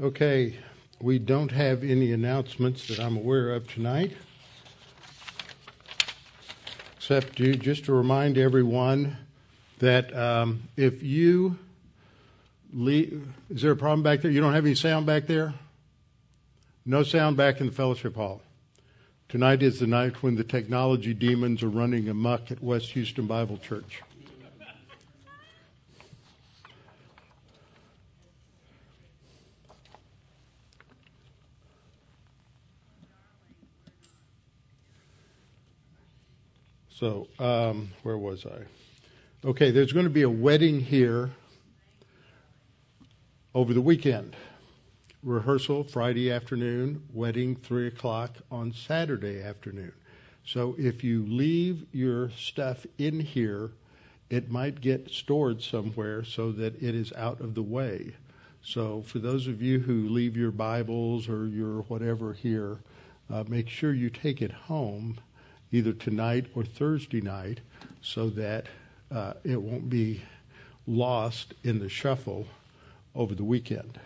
Okay, we don't have any announcements that I'm aware of tonight, except to, just to remind everyone that um, if you leave, is there a problem back there? You don't have any sound back there? No sound back in the fellowship hall. Tonight is the night when the technology demons are running amok at West Houston Bible Church. So, um, where was I? Okay, there's going to be a wedding here over the weekend. Rehearsal Friday afternoon, wedding 3 o'clock on Saturday afternoon. So, if you leave your stuff in here, it might get stored somewhere so that it is out of the way. So, for those of you who leave your Bibles or your whatever here, uh, make sure you take it home either tonight or Thursday night so that uh, it won't be lost in the shuffle over the weekend.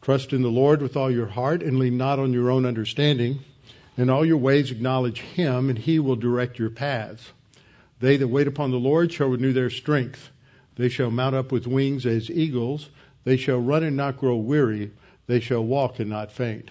Trust in the Lord with all your heart and lean not on your own understanding. In all your ways acknowledge him, and he will direct your paths. They that wait upon the Lord shall renew their strength. They shall mount up with wings as eagles. They shall run and not grow weary. They shall walk and not faint.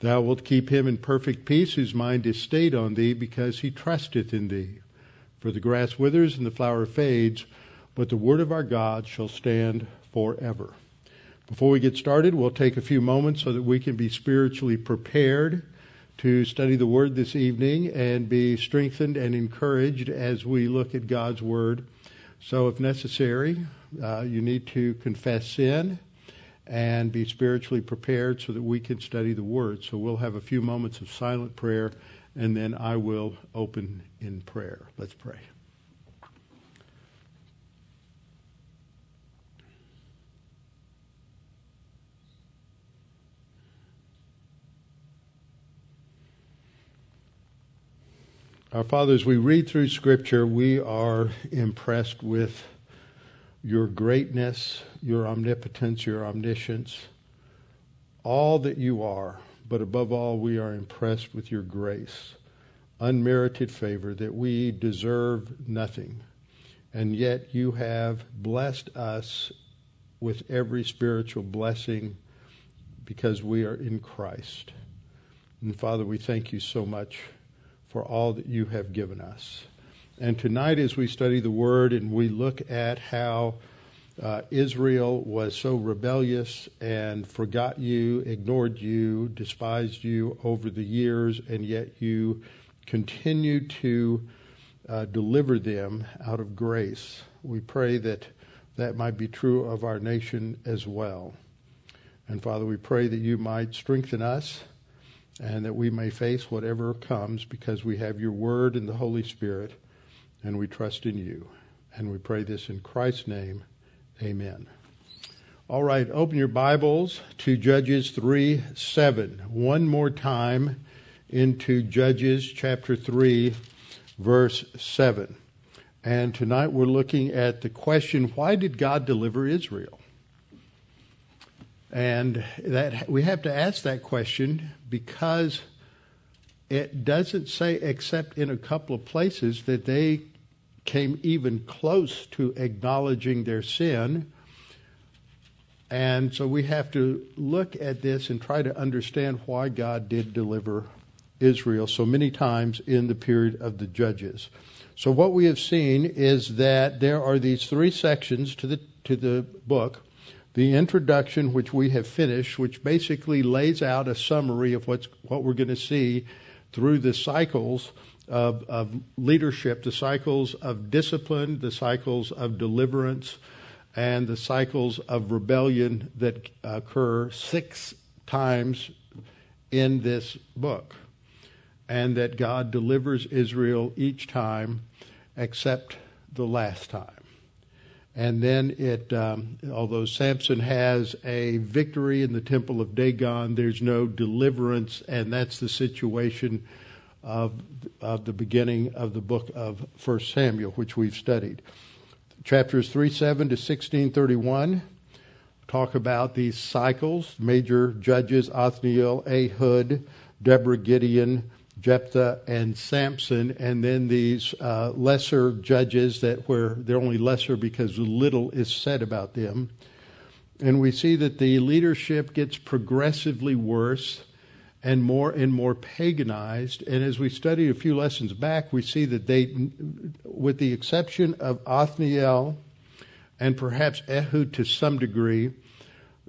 Thou wilt keep him in perfect peace whose mind is stayed on thee because he trusteth in thee. For the grass withers and the flower fades, but the word of our God shall stand forever. Before we get started, we'll take a few moments so that we can be spiritually prepared to study the Word this evening and be strengthened and encouraged as we look at God's Word. So, if necessary, uh, you need to confess sin and be spiritually prepared so that we can study the Word. So we'll have a few moments of silent prayer, and then I will open in prayer. Let's pray. Our Father, as we read through Scripture, we are impressed with your greatness, your omnipotence, your omniscience, all that you are. But above all, we are impressed with your grace, unmerited favor, that we deserve nothing. And yet you have blessed us with every spiritual blessing because we are in Christ. And Father, we thank you so much for all that you have given us. And tonight, as we study the Word and we look at how uh, Israel was so rebellious and forgot you, ignored you, despised you over the years, and yet you continued to uh, deliver them out of grace. We pray that that might be true of our nation as well. And Father, we pray that you might strengthen us and that we may face whatever comes because we have your word and the Holy Spirit and we trust in you. And we pray this in Christ's name. Amen. All right, open your Bibles to Judges 3 7. One more time into Judges chapter 3, verse 7. And tonight we're looking at the question why did God deliver Israel? And that we have to ask that question because it doesn't say, except in a couple of places, that they came even close to acknowledging their sin. And so we have to look at this and try to understand why God did deliver Israel so many times in the period of the Judges. So what we have seen is that there are these three sections to the to the book. The introduction, which we have finished, which basically lays out a summary of what's what we're going to see through the cycles of, of leadership, the cycles of discipline, the cycles of deliverance, and the cycles of rebellion that uh, occur six times in this book, and that God delivers Israel each time except the last time. And then it, um, although Samson has a victory in the temple of Dagon, there's no deliverance, and that's the situation of, of the beginning of the book of 1 Samuel, which we've studied. Chapters 3 7 to 1631 talk about these cycles major judges, Othniel, Ehud, Deborah, Gideon, Jephthah, and Samson, and then these uh, lesser judges that where they're only lesser because little is said about them. And we see that the leadership gets progressively worse and more and more paganized. And as we studied a few lessons back, we see that they, with the exception of Othniel and perhaps Ehud to some degree,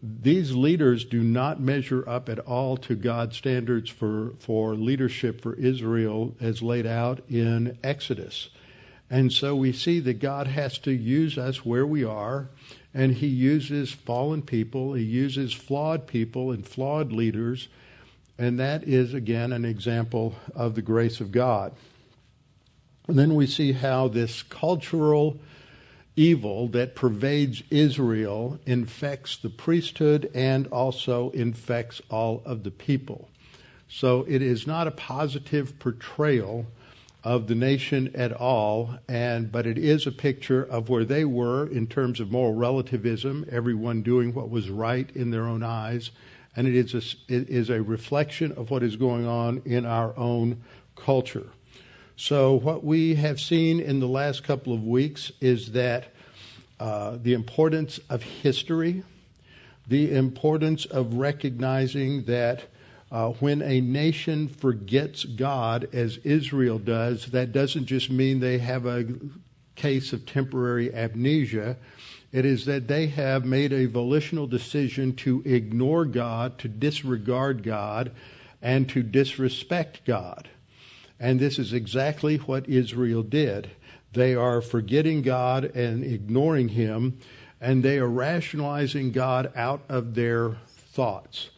these leaders do not measure up at all to God's standards for, for leadership for Israel as laid out in Exodus. And so we see that God has to use us where we are, and He uses fallen people, He uses flawed people and flawed leaders and that is, again, an example of the grace of God. And then we see how this cultural evil that pervades Israel infects the priesthood and also infects all of the people. So it is not a positive portrayal of the nation at all, and but it is a picture of where they were in terms of moral relativism, everyone doing what was right in their own eyes, and it is a, it is a reflection of what is going on in our own culture. So, what we have seen in the last couple of weeks is that uh, the importance of history, the importance of recognizing that uh, when a nation forgets God, as Israel does, that doesn't just mean they have a case of temporary amnesia. It is that they have made a volitional decision to ignore God, to disregard God, and to disrespect God. And this is exactly what Israel did. They are forgetting God and ignoring Him, and they are rationalizing God out of their thoughts.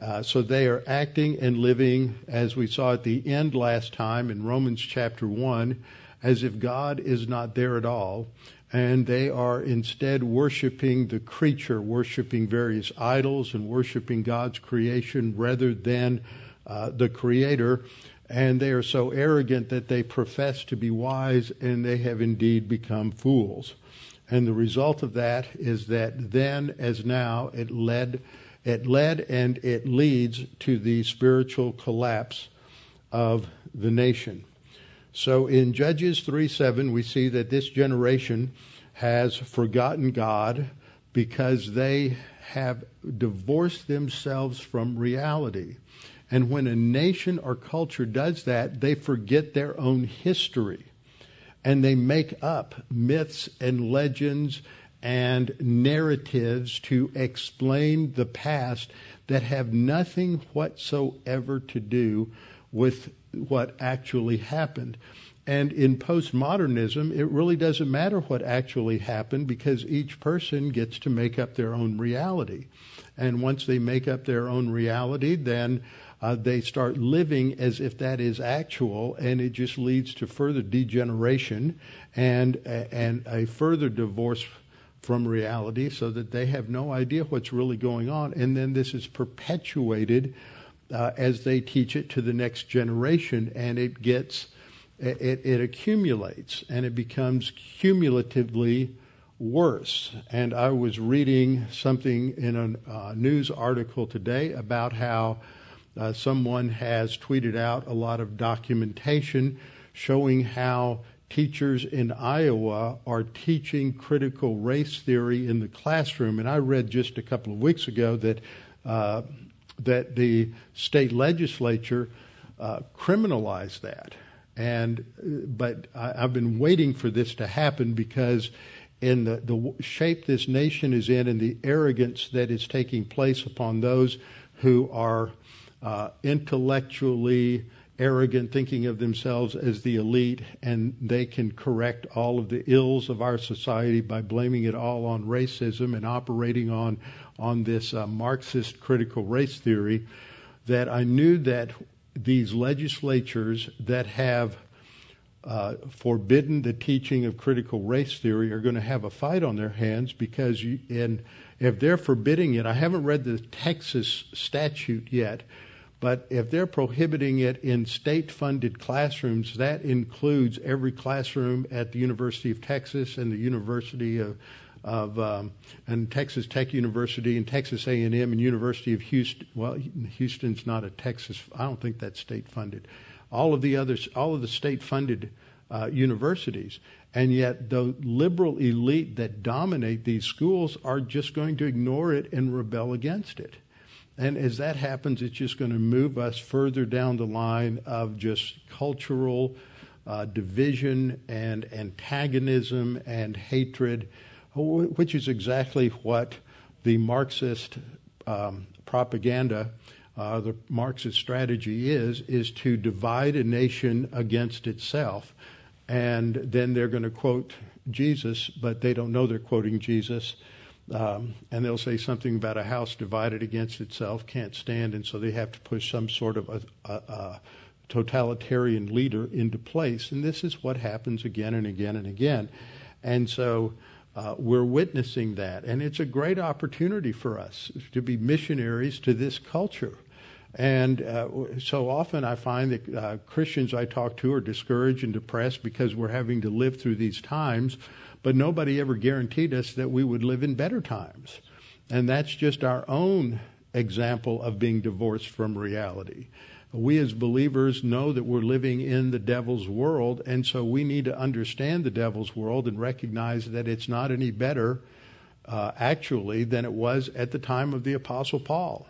Uh, so they are acting and living, as we saw at the end last time in Romans chapter 1, as if God is not there at all and they are instead worshiping the creature, worshiping various idols, and worshiping God's creation rather than uh, the Creator. And they are so arrogant that they profess to be wise, and they have indeed become fools. And the result of that is that then, as now, it led, it led and it leads to the spiritual collapse of the nation. So in Judges 3 7, we see that this generation has forgotten God because they have divorced themselves from reality. And when a nation or culture does that, they forget their own history and they make up myths and legends and narratives to explain the past that have nothing whatsoever to do with what actually happened. And in postmodernism, it really doesn't matter what actually happened because each person gets to make up their own reality. And once they make up their own reality, then uh, they start living as if that is actual, and it just leads to further degeneration and and a further divorce from reality, so that they have no idea what's really going on, and then this is perpetuated uh, as they teach it to the next generation, and it gets it, it accumulates and it becomes cumulatively worse. And I was reading something in a uh, news article today about how uh, someone has tweeted out a lot of documentation showing how teachers in Iowa are teaching critical race theory in the classroom. And I read just a couple of weeks ago that uh, that the state legislature uh, criminalized that. And but I, have been waiting for this to happen because in the, the shape this nation is in and the arrogance that is taking place upon those who are uh, intellectually arrogant, thinking of themselves as the elite, and they can correct all of the ills of our society by blaming it all on racism and operating on on this uh, Marxist critical race theory. That I knew that these legislatures that have uh, forbidden the teaching of critical race theory are going to have a fight on their hands because you, and if they're forbidding it, I haven't read the Texas statute yet, but if they're prohibiting it in state funded classrooms, that includes every classroom at the University of Texas and the University of, of um, and Texas Tech University and Texas A&M and University of Houston. Well, Houston's not a Texas. I don't think that's state funded. All of the others, all of the state funded uh, universities, and yet the liberal elite that dominate these schools are just going to ignore it and rebel against it. And as that happens, it's just going to move us further down the line of just cultural uh, division and antagonism and hatred, which is exactly what the Marxist um, propaganda, uh, the Marxist strategy is, is to divide a nation against itself. And then they're going to quote Jesus, but they don't know they're quoting Jesus um, and they'll say something about a house divided against itself can't stand, and so they have to push some sort of a, a, a totalitarian leader into place. And this is what happens again and again and again. And so uh, we're witnessing that. And it's a great opportunity for us to be missionaries to this culture. And uh, so often I find that uh, Christians I talk to are discouraged and depressed because we're having to live through these times but nobody ever guaranteed us that we would live in better times. And that's just our own example of being divorced from reality. We as believers know that we're living in the devil's world, and so we need to understand the devil's world and recognize that it's not any better, uh, actually, than it was at the time of the Apostle Paul.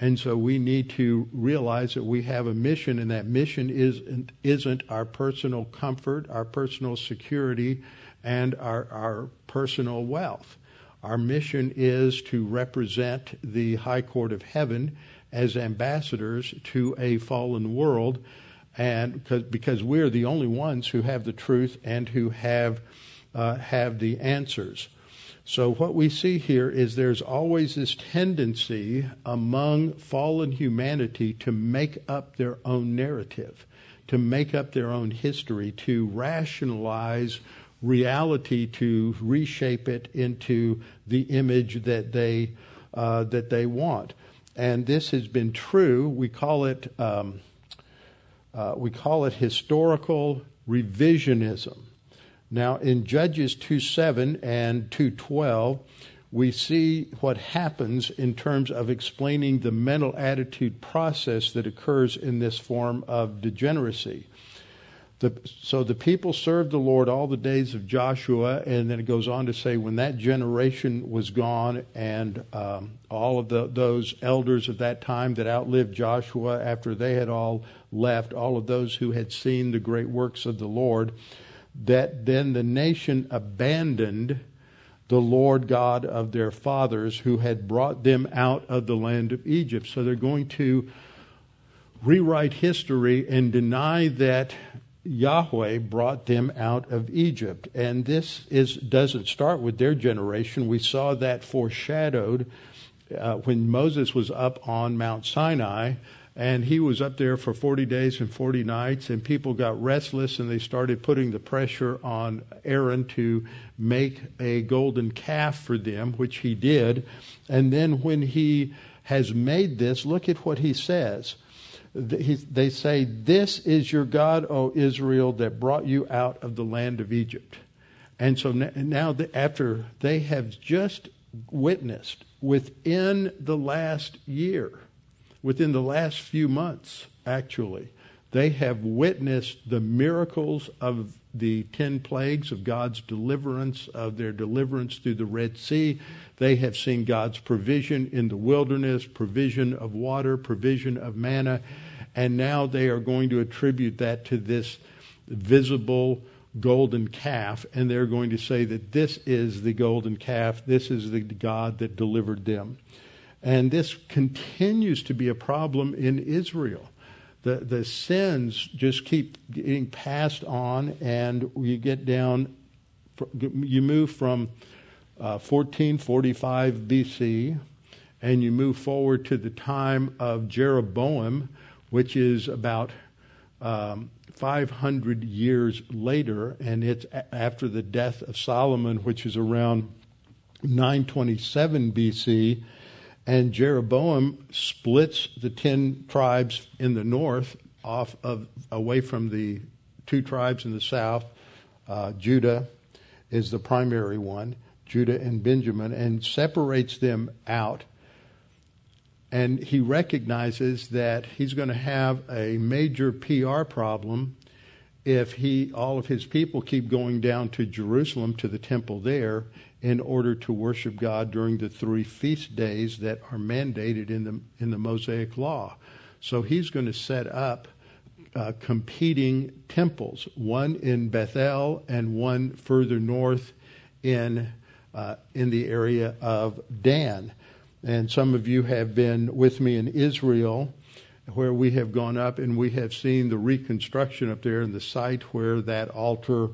And so we need to realize that we have a mission, and that mission isn't, isn't our personal comfort, our personal security, and our, our personal wealth. Our mission is to represent the High Court of Heaven as ambassadors to a fallen world, and because, we're the only ones who have the truth and who have uh, have the answers. So what we see here is there's always this tendency among fallen humanity to make up their own narrative, to make up their own history, to rationalize reality to reshape it into the image that they uh, that they want. And this has been true. We call it um, uh, we call it historical revisionism. Now, in Judges two seven and two twelve, we see what happens in terms of explaining the mental attitude process that occurs in this form of degeneracy. The, so the people served the Lord all the days of Joshua, and then it goes on to say, when that generation was gone, and um, all of the, those elders of that time that outlived Joshua after they had all left, all of those who had seen the great works of the Lord, that then the nation abandoned the Lord God of their fathers who had brought them out of the land of Egypt. So they're going to rewrite history and deny that Yahweh brought them out of Egypt. And this is, doesn't start with their generation. We saw that foreshadowed uh, when Moses was up on Mount Sinai. And he was up there for 40 days and 40 nights, and people got restless and they started putting the pressure on Aaron to make a golden calf for them, which he did. And then when he has made this, look at what he says they say, This is your God, O Israel, that brought you out of the land of Egypt. And so now, after they have just witnessed within the last year, within the last few months, actually, they have witnessed the miracles of the ten plagues of God's deliverance, of their deliverance through the Red Sea. They have seen God's provision in the wilderness, provision of water, provision of manna, and now they are going to attribute that to this visible golden calf, and they're going to say that this is the golden calf, this is the God that delivered them. And this continues to be a problem in Israel the, the sins just keep getting passed on, and you get down, you move from uh, 1445 BC, and you move forward to the time of Jeroboam, which is about um, 500 years later, and it's after the death of Solomon, which is around 927 BC. And Jeroboam splits the ten tribes in the north off of away from the two tribes in the south. Uh, Judah is the primary one, Judah and Benjamin, and separates them out and he recognizes that he's going to have a major PR problem if he all of his people keep going down to Jerusalem to the temple there in order to worship God during the three feast days that are mandated in the in the Mosaic law. So he's going to set up uh, competing temples, one in Bethel and one further north in uh, in the area of Dan. And some of you have been with me in Israel, where we have gone up and we have seen the reconstruction up there and the site where that altar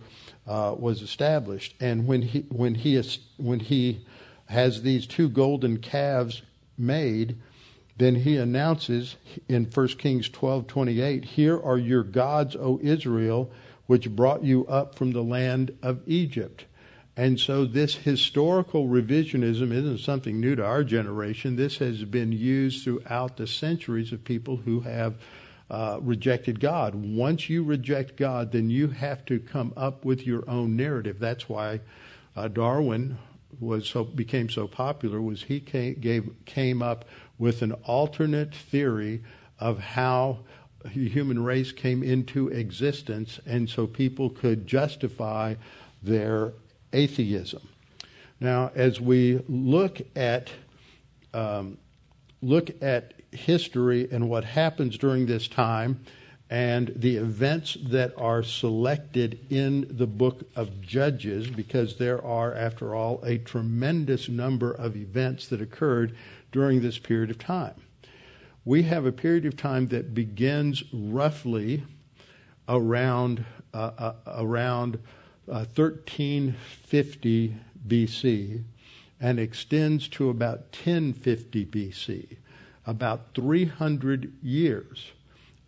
uh, was established. And when he when he when he has these two golden calves made, then he announces in 1 Kings 12:28, "Here are your gods, O Israel, which brought you up from the land of Egypt." And so this historical revisionism isn't something new to our generation. This has been used throughout the centuries of people who have uh, rejected God. Once you reject God, then you have to come up with your own narrative. That's why uh, Darwin was so became so popular. Was he came, gave came up with an alternate theory of how the human race came into existence, and so people could justify their atheism. Now, as we look at um, look at history and what happens during this time, and the events that are selected in the book of Judges, because there are, after all, a tremendous number of events that occurred during this period of time. We have a period of time that begins roughly around uh, uh, around 1350 uh, BC and extends to about 1050 BC, about 300 years.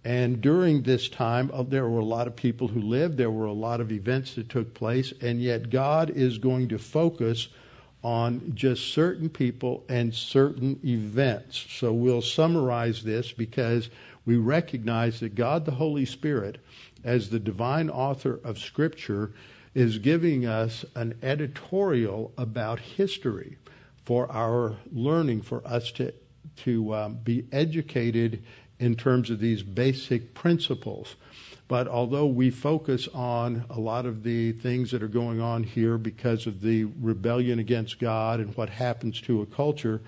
And during this time, uh, there were a lot of people who lived, there were a lot of events that took place, and yet God is going to focus on just certain people and certain events. So we'll summarize this because we recognize that God the Holy Spirit, as the divine author of Scripture, is giving us an editorial about history for our learning, for us to, to um, be educated in terms of these basic principles. But although we focus on a lot of the things that are going on here because of the rebellion against God and what happens to a culture,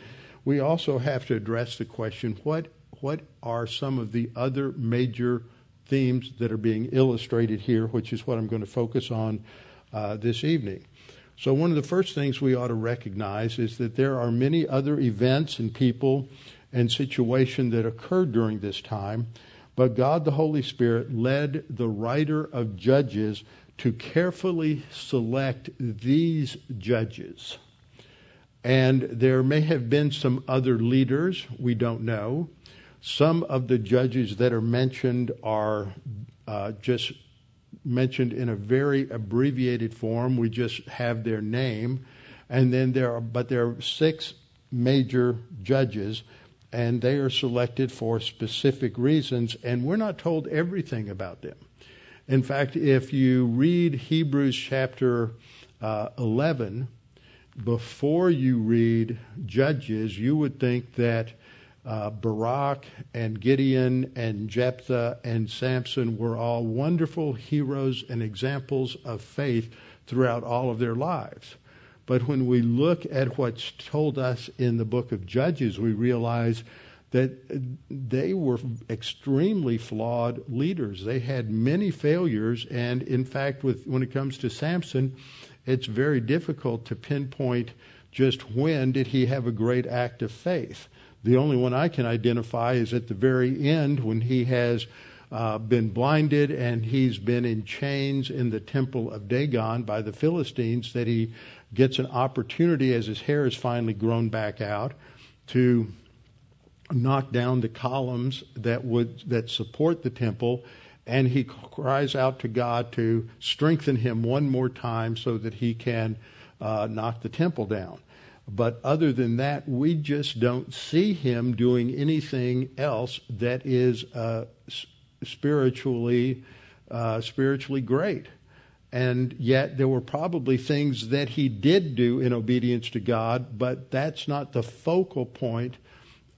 we also have to address the question what, what are some of the other major themes that are being illustrated here, which is what I'm going to focus on uh, this evening. So, one of the first things we ought to recognize is that there are many other events and people and situations that occurred during this time, but God the Holy Spirit led the writer of Judges to carefully select these judges. And there may have been some other leaders, we don't know. Some of the judges that are mentioned are uh, just mentioned in a very abbreviated form. We just have their name. And then there are, but there are six major judges, and they are selected for specific reasons, and we're not told everything about them. In fact, if you read Hebrews chapter uh, 11, before you read Judges, you would think that uh, Barak and Gideon and Jephthah and Samson were all wonderful heroes and examples of faith throughout all of their lives. But when we look at what's told us in the book of Judges, we realize that they were extremely flawed leaders. They had many failures, and in fact, with, when it comes to Samson, it's very difficult to pinpoint just when did he have a great act of faith. The only one I can identify is at the very end when he has uh, been blinded and he's been in chains in the temple of Dagon by the Philistines that he gets an opportunity as his hair is finally grown back out to knock down the columns that would that support the temple and he cries out to God to strengthen him one more time so that he can uh, knock the temple down. But other than that, we just don't see him doing anything else that is uh, spiritually uh, spiritually great. And yet, there were probably things that he did do in obedience to God, but that's not the focal point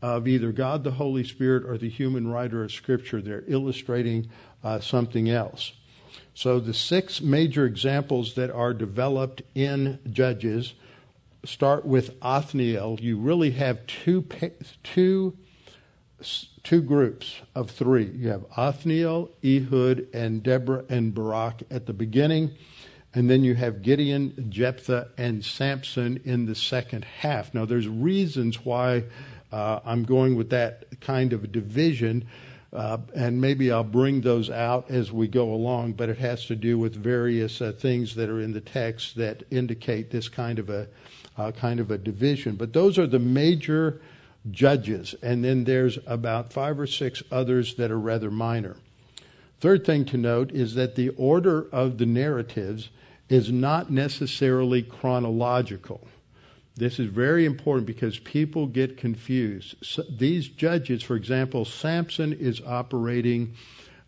of either God the Holy Spirit or the human writer of Scripture. They're illustrating uh, something else. So, the six major examples that are developed in Judges start with Othniel. You really have two, two two groups of three. You have Othniel, Ehud, and Deborah and Barak at the beginning, and then you have Gideon, Jephthah, and Samson in the second half. Now, there's reasons why uh, I'm going with that kind of division. Uh, and maybe I'll bring those out as we go along, but it has to do with various uh, things that are in the text that indicate this kind of a uh, kind of a division. But those are the major judges, and then there's about five or six others that are rather minor. Third thing to note is that the order of the narratives is not necessarily chronological. This is very important because people get confused. So these judges, for example, Samson is operating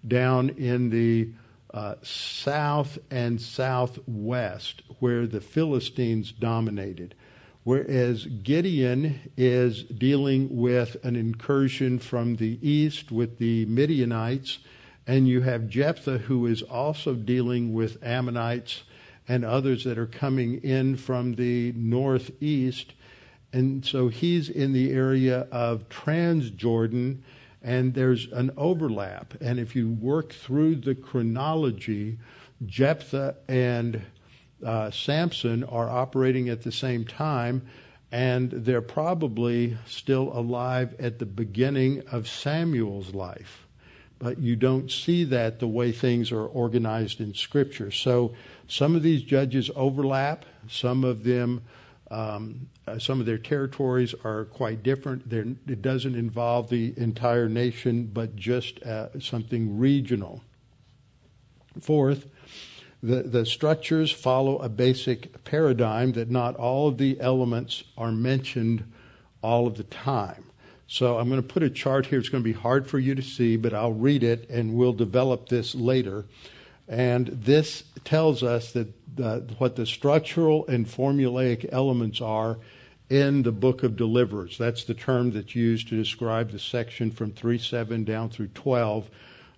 down in the uh, south and southwest where the Philistines dominated. Whereas Gideon is dealing with an incursion from the east with the Midianites, and you have Jephthah who is also dealing with Ammonites and others that are coming in from the northeast. And so he's in the area of Transjordan, and there's an overlap. And if you work through the chronology, Jephthah and uh, Samson are operating at the same time, and they're probably still alive at the beginning of Samuel's life. But you don't see that the way things are organized in Scripture. So some of these judges overlap, some of them. Um, uh, some of their territories are quite different. They're, it doesn't involve the entire nation, but just uh, something regional. Fourth, the, the structures follow a basic paradigm that not all of the elements are mentioned all of the time. So I'm going to put a chart here. It's going to be hard for you to see, but I'll read it and we'll develop this later. And this tells us that what the structural and formulaic elements are in the book of deliverers. That's the term that's used to describe the section from 3 7 down through 12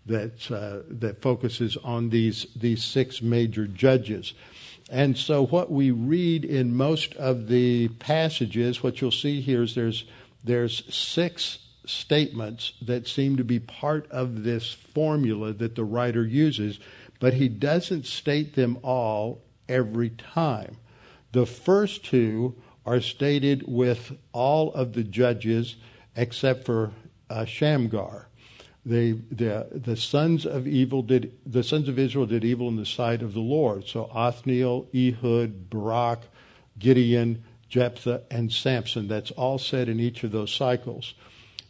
that uh, that focuses on these these six major judges. And so, what we read in most of the passages, what you'll see here is there's there's six statements that seem to be part of this formula that the writer uses, but he doesn't state them all every time. The first two are stated with all of the judges except for uh, Shamgar. They, the, the sons of evil did the sons of Israel did evil in the sight of the Lord. So Othniel, Ehud, Barak, Gideon, Jephthah, and Samson. That's all said in each of those cycles.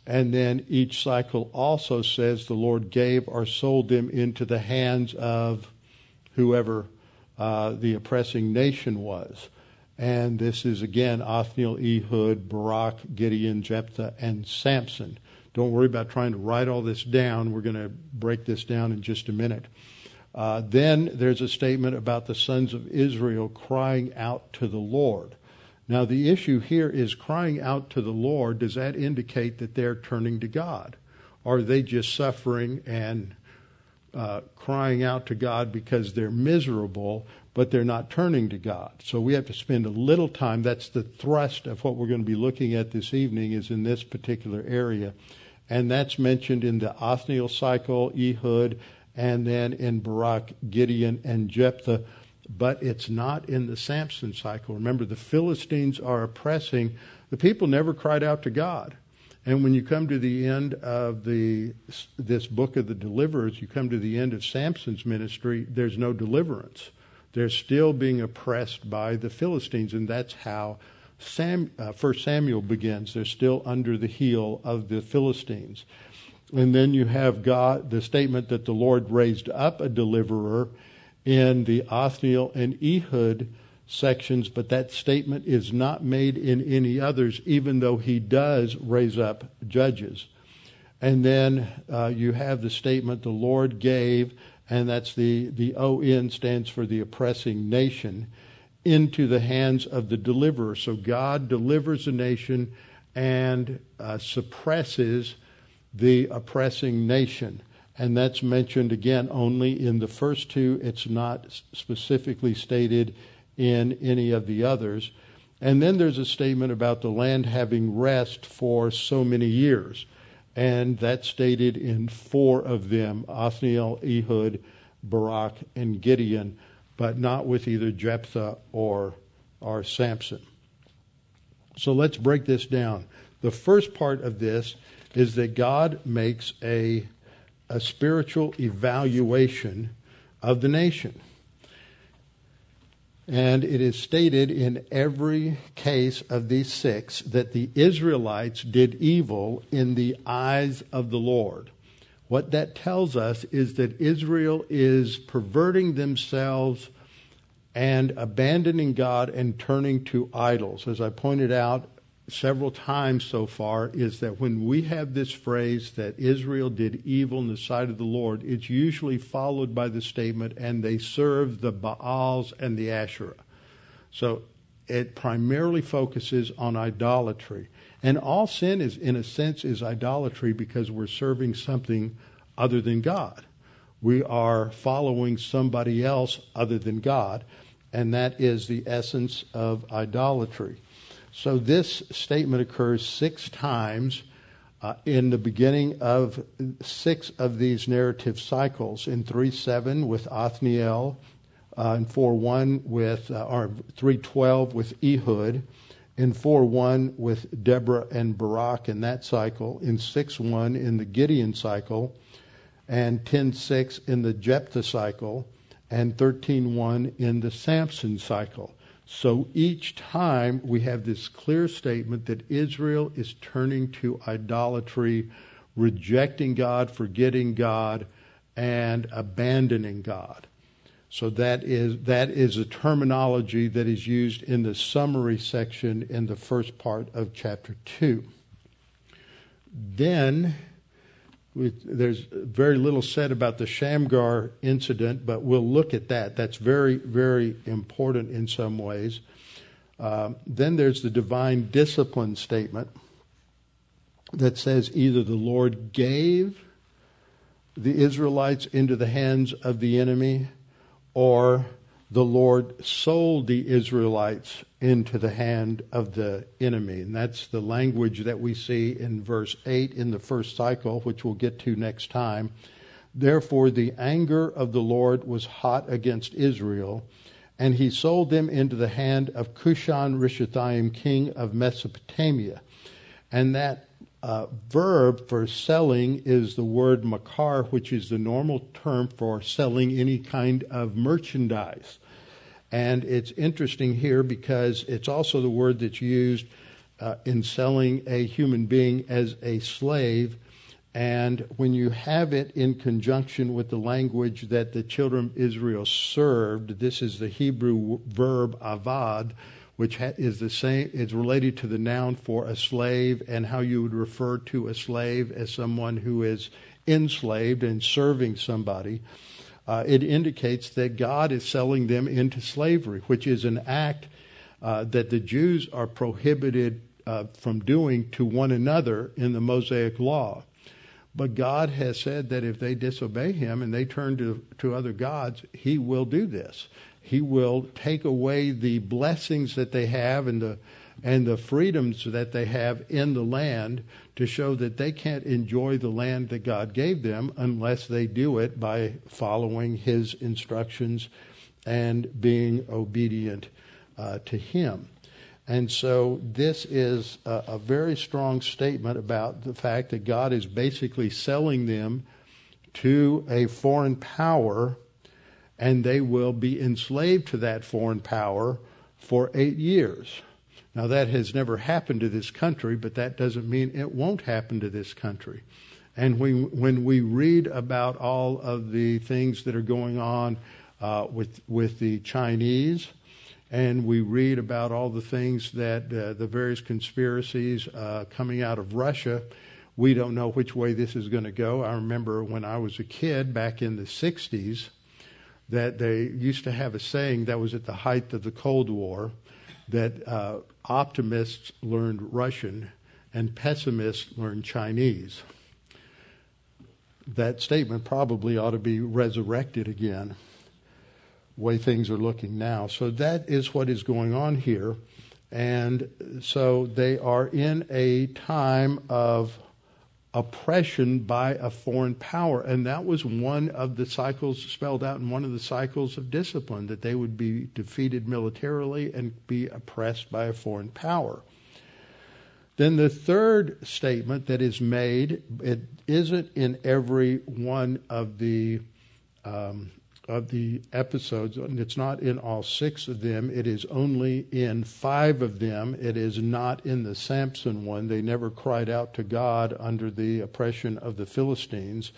And then each cycle also says the Lord gave or sold them into the hands of whoever uh, the oppressing nation was. And this is again Othniel, Ehud, Barak, Gideon, Jephthah, and Samson. Don't worry about trying to write all this down. We're going to break this down in just a minute. Uh, then there's a statement about the sons of Israel crying out to the Lord. Now, the issue here is crying out to the Lord. Does that indicate that they're turning to God? Or are they just suffering and uh, crying out to God because they're miserable, but they're not turning to God? So we have to spend a little time. That's the thrust of what we're going to be looking at this evening, is in this particular area and that's mentioned in the Othniel cycle, Ehud, and then in Barak, Gideon, and Jephthah, but it's not in the Samson cycle. Remember, the Philistines are oppressing. The people never cried out to God. And when you come to the end of the this book of the deliverers, you come to the end of Samson's ministry, there's no deliverance. They're still being oppressed by the Philistines, and that's how Sam, uh, First Samuel begins. They're still under the heel of the Philistines. And then you have God, the statement that the Lord raised up a deliverer in the Othniel and Ehud sections, but that statement is not made in any others, even though he does raise up judges. And then uh, you have the statement the Lord gave, and that's the, the ON stands for the oppressing nation, into the hands of the deliverer. So God delivers a nation and uh, suppresses the oppressing nation. And that's mentioned again only in the first two. It's not specifically stated in any of the others. And then there's a statement about the land having rest for so many years. And that's stated in four of them Othniel, Ehud, Barak, and Gideon, but not with either Jephthah or, or Samson. So let's break this down. The first part of this is that God makes a, a spiritual evaluation of the nation. And it is stated in every case of these six that the Israelites did evil in the eyes of the Lord. What that tells us is that Israel is perverting themselves and abandoning God and turning to idols. As I pointed out several times so far is that when we have this phrase that Israel did evil in the sight of the Lord, it's usually followed by the statement, and they served the Baals and the Asherah. So it primarily focuses on idolatry. And all sin is, in a sense, is idolatry because we're serving something other than God. We are following somebody else other than God, and that is the essence of idolatry. So this statement occurs six times uh, in the beginning of six of these narrative cycles. In 3 7 with Othniel, uh, in 4 1 with, uh, or 3 12 with Ehud, in 4 1 with Deborah and Barak in that cycle, in 6 1 in the Gideon cycle, and 10 6 in the Jephthah cycle, and 13 1 in the Samson cycle. So each time we have this clear statement that Israel is turning to idolatry, rejecting God, forgetting God, and abandoning God. So that is that is a terminology that is used in the summary section in the first part of chapter 2. Then there's very little said about the Shamgar incident, but we'll look at that. That's very, very important in some ways. Um, then there's the divine discipline statement that says either the Lord gave the Israelites into the hands of the enemy or the Lord sold the Israelites into the hand of the enemy. And that's the language that we see in verse 8 in the first cycle, which we'll get to next time. Therefore, the anger of the Lord was hot against Israel, and he sold them into the hand of Cushan Rishathaim, king of Mesopotamia. And that uh, verb for selling is the word makar, which is the normal term for selling any kind of merchandise. And it's interesting here because it's also the word that's used uh, in selling a human being as a slave. And when you have it in conjunction with the language that the children of Israel served, this is the Hebrew verb avad, which is the same, is related to the noun for a slave and how you would refer to a slave as someone who is enslaved and serving somebody uh, it indicates that God is selling them into slavery, which is an act uh, that the Jews are prohibited uh, from doing to one another in the Mosaic law. But God has said that if they disobey Him and they turn to, to other gods, He will do this. He will take away the blessings that they have and the and the freedoms that they have in the land to show that they can't enjoy the land that God gave them unless they do it by following His instructions and being obedient uh, to Him. And so this is a, a, very strong statement about the fact that God is basically selling them to a foreign power, and they will be enslaved to that foreign power for eight years. Now, that has never happened to this country, but that doesn't mean it won't happen to this country. And we, when we read about all of the things that are going on uh, with, with the Chinese, and we read about all the things that uh, the various conspiracies uh, coming out of Russia, we don't know which way this is going to go. I remember when I was a kid back in the 60s that they used to have a saying that was at the height of the Cold War that uh, optimists learned Russian and pessimists learned Chinese. That statement probably ought to be resurrected again, way things are looking now. So that is what is going on here. And so they are in a time of oppression by a foreign power. And that was one of the cycles spelled out in one of the cycles of discipline that they would be defeated militarily and be oppressed by a foreign power. Then the third statement that is made, it isn't in every one of the um, of the episodes, and it's not in all six of them. It is only in five of them. It is not in the Samson one. They never cried out to God under the oppression of the Philistines.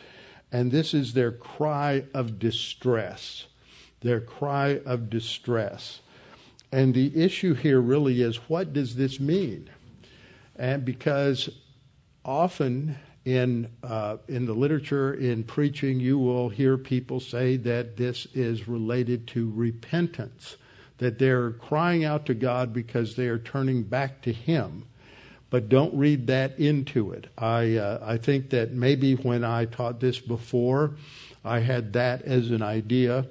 And this is their cry of distress. Their cry of distress. And the issue here really is what does this mean? And because often in uh, in the literature in preaching you will hear people say that this is related to repentance that they're crying out to God because they are turning back to him. But don't read that into it. I uh, i think that maybe when i taught this before i had that as an idea.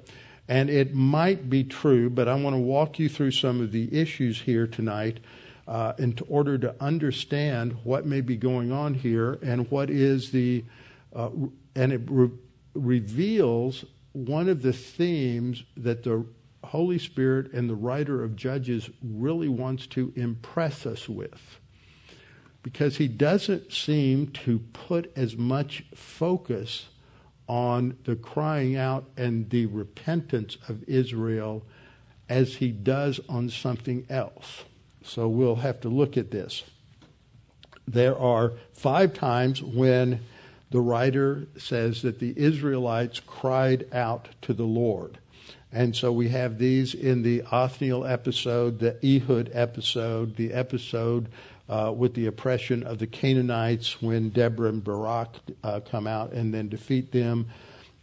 And it might be true but i want to walk you through some of the issues here tonight uh, in order to understand what may be going on here and what is the, uh, and it re- reveals one of the themes that the Holy Spirit and the writer of Judges really wants to impress us with. Because he doesn't seem to put as much focus on the crying out and the repentance of Israel as he does on something else. So we'll have to look at this. There are five times when the writer says that the Israelites cried out to the Lord. And so we have these in the Othniel episode, the Ehud episode, the episode uh, with the oppression of the Canaanites when Deborah and Barak uh, come out and then defeat them.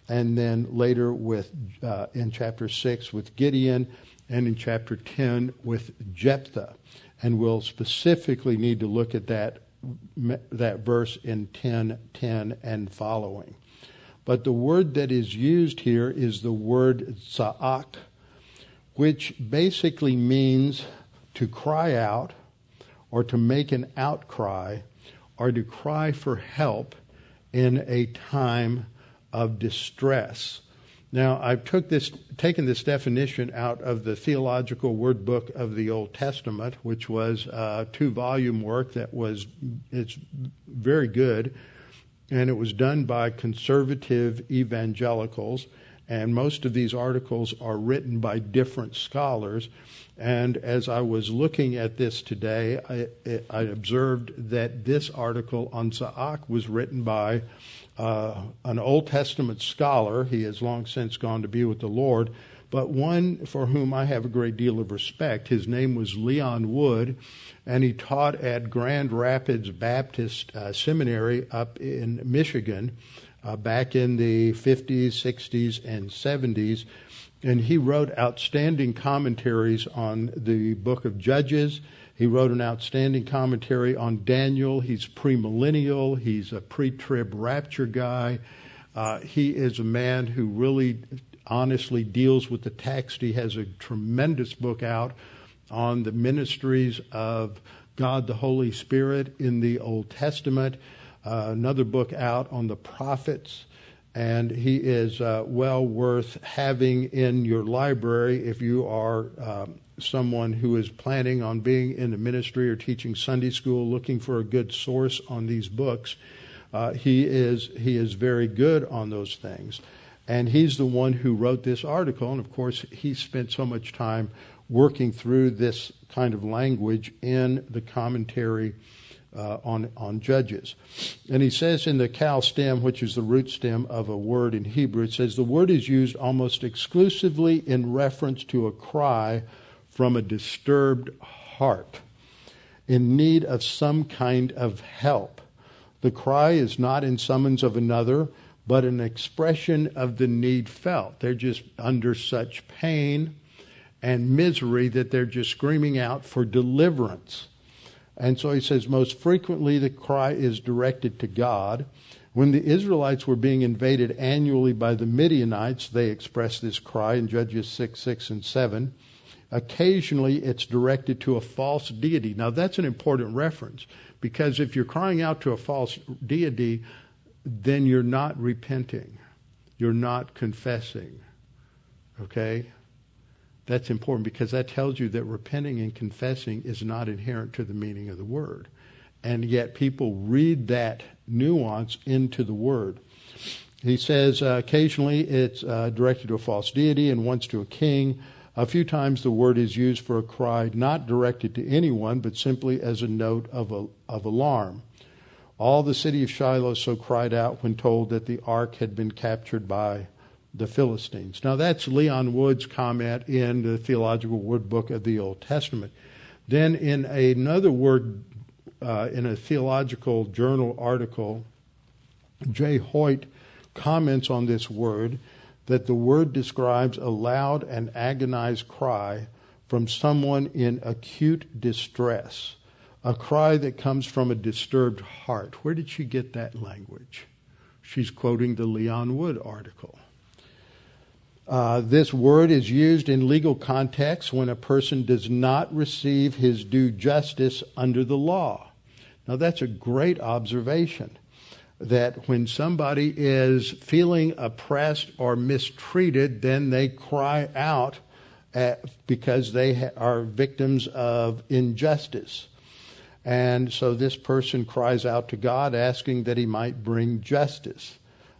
And then later with uh, in chapter 6 with Gideon and in chapter 10 with Jephthah and we'll specifically need to look at that that verse in 10:10 and following. But the word that is used here is the word sa'ak, which basically means to cry out or to make an outcry or to cry for help in a time of distress. Now, I've took this, taken this definition out of the Theological Word Book of the Old Testament, which was a two-volume work that was it's very good, and it was done by conservative evangelicals. And most of these articles are written by different scholars. And as I was looking at this today, I, I observed that this article on Sa'ak was written by uh, an Old Testament scholar. He has long since gone to be with the Lord, but one for whom I have a great deal of respect. His name was Leon Wood, and he taught at Grand Rapids Baptist uh, Seminary up in Michigan uh, back in the 50s, 60s, and 70s. And he wrote outstanding commentaries on the book of Judges he wrote an outstanding commentary on Daniel. He's premillennial. He's a pre-trib rapture guy. Uh, he is a man who really honestly deals with the text. He has a tremendous book out on the ministries of God the Holy Spirit in the Old Testament. Uh, another book out on the prophets. And he is uh, well worth having in your library if you are um, someone who is planning on being in the ministry or teaching Sunday school, looking for a good source on these books, uh, he is he is very good on those things, and he's the one who wrote this article. And of course, he spent so much time working through this kind of language in the commentary uh, on on Judges. And he says in the kal stem, which is the root stem of a word in Hebrew, it says the word is used almost exclusively in reference to a cry from a disturbed heart in need of some kind of help. The cry is not in summons of another, but an expression of the need felt. They're just under such pain and misery that they're just screaming out for deliverance. And so he says, most frequently the cry is directed to God. When the Israelites were being invaded annually by the Midianites, they expressed this cry in Judges 6, 6, and 7. Occasionally, it's directed to a false deity. Now, that's an important reference because if you're crying out to a false deity, then you're not repenting. You're not confessing. Okay? That's important because that tells you that repenting and confessing is not inherent to the meaning of the word. And yet people read that nuance into the word. He says uh, occasionally it's uh, directed to a false deity and once to a king. A few times the word is used for a cry not directed to anyone, but simply as a note of, a, of alarm. All the city of Shiloh so cried out when told that the ark had been captured by the Philistines. Now that's Leon Wood's comment in the Theological Word Book of the Old Testament. Then in another word, uh, in a theological journal article, J. Hoyt comments on this word that the word describes a loud and agonized cry from someone in acute distress, a cry that comes from a disturbed heart. Where did she get that language? She's quoting the Leon Wood article. Uh, this word is used in legal contexts when a person does not receive his due justice under the law. Now, that's a great observation that when somebody is feeling oppressed or mistreated, then they cry out at, because they ha- are victims of injustice. And so this person cries out to God asking that he might bring justice.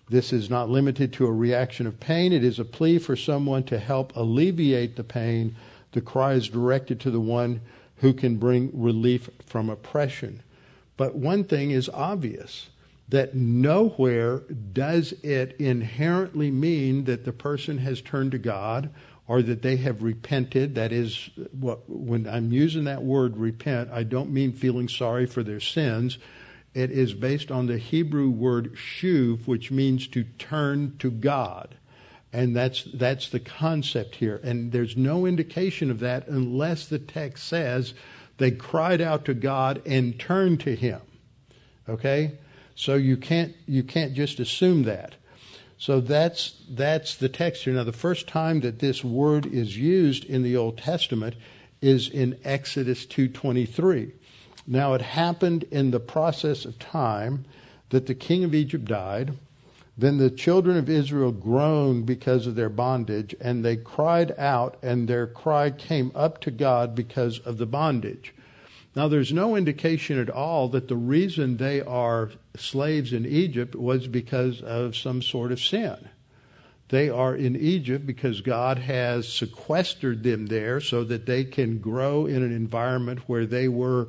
This is not limited to a reaction of pain. It is a plea for someone to help alleviate the pain. The cry is directed to the one who can bring relief from oppression. But one thing is obvious that nowhere does it inherently mean that the person has turned to God or that they have repented. That is, what, when I'm using that word repent, I don't mean feeling sorry for their sins. It is based on the Hebrew word shuv, which means to turn to God. And that's, that's the concept here. And there's no indication of that unless the text says they cried out to God and turned to Him. Okay? So you can't you can't just assume that. So that's that's the text here. Now the first time that this word is used in the Old Testament is in Exodus 2:23. Now it happened in the process of time that the king of Egypt died. Then the children of Israel groaned because of their bondage, and they cried out, and their cry came up to God because of the bondage. Now, there's no indication at all that the reason they are slaves in Egypt was because of some sort of sin. They are in Egypt because God has sequestered them there so that they can grow in an environment where they were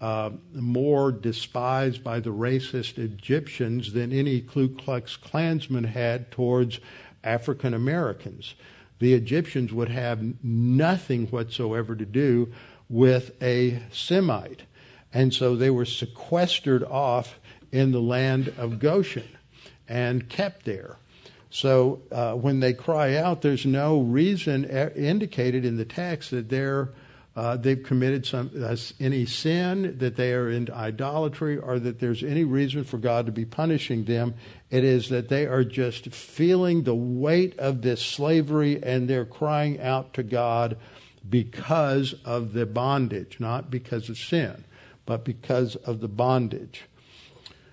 uh, more despised by the racist Egyptians than any Ku Klux Klansman had towards African Americans. The Egyptians would have nothing whatsoever to do with a Semite. And so they were sequestered off in the land of Goshen and kept there. So uh, when they cry out, there's no reason indicated in the text that they're uh, they've committed some uh, any sin, that they are in idolatry, or that there's any reason for God to be punishing them. It is that they are just feeling the weight of this slavery and they're crying out to God because of the bondage, not because of sin, but because of the bondage.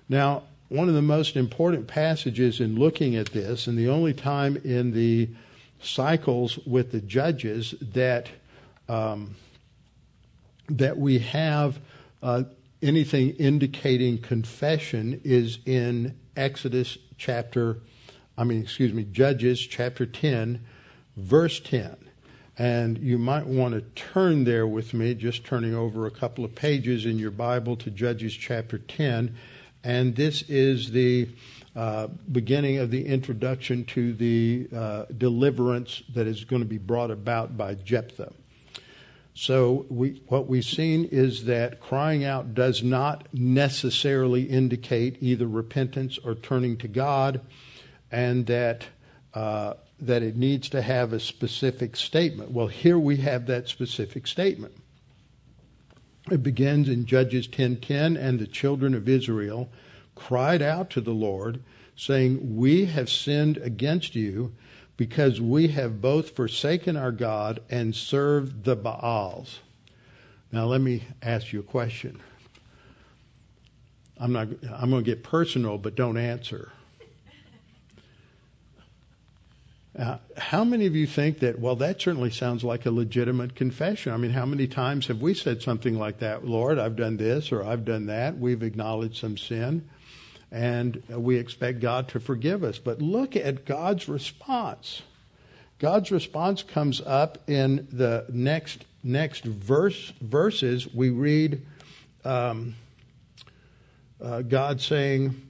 Now, one of the most important passages in looking at this, and the only time in the cycles with the judges that um, that we have uh, anything indicating confession is in Exodus chapter, I mean, excuse me, Judges chapter 10, verse 10. And you might want to turn there with me, just turning over a couple of pages in your Bible to Judges chapter 10. And this is the uh, beginning of the introduction to the uh, deliverance that is going to be brought about by Jephthah. So we, what we've seen is that crying out does not necessarily indicate either repentance or turning to God, and that uh, that it needs to have a specific statement. Well, here we have that specific statement. It begins in Judges 10:10, and the children of Israel cried out to the Lord, saying, "We have sinned against you." because we have both forsaken our God and served the Baals. Now, let me ask you a question. I'm not. I'm going to get personal, but don't answer. Uh, how many of you think that? Well, that certainly sounds like a legitimate confession. I mean, how many times have we said something like that? Lord, I've done this or I've done that. We've acknowledged some sin and we expect God to forgive us. But look at God's response. God's response comes up in the next next verse verses. We read um, uh, God saying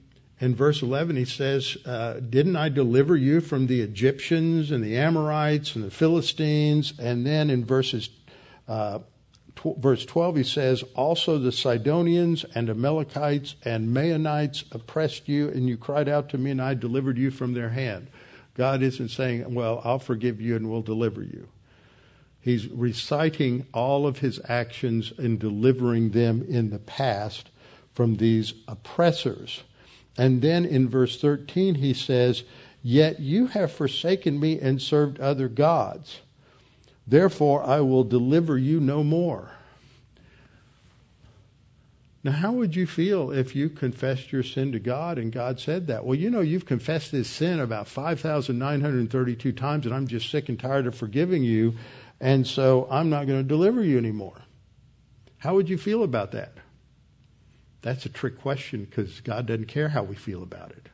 in verse 11, He says, uh, "Didn't I deliver you from the Egyptians and the Amorites and the Philistines?" And then in verses uh, verse 12, he says, Also the Sidonians and Amalekites and Maonites oppressed you, and you cried out to me, and I delivered you from their hand. God isn't saying, Well, I'll forgive you and will deliver you. He's reciting all of his actions in delivering them in the past from these oppressors. And then in verse 13, he says, Yet you have forsaken me and served other gods. Therefore, I will deliver you no more. Now, how would you feel if you confessed your sin to God and God said that? Well, you know, you've confessed this sin about 5,932 times, and I'm just sick and tired of forgiving you, and so I'm not going to deliver you anymore. How would you feel about that? That's a trick question because God doesn't care how we feel about it.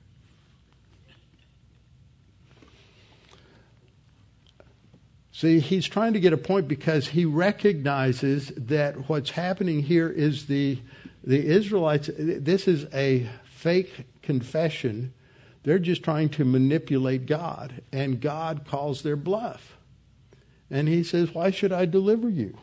See, he's trying to get a point because he recognizes that what's happening here is the, the Israelites, this is a fake confession. They're just trying to manipulate God, and God calls their bluff. And he says, Why should I deliver you?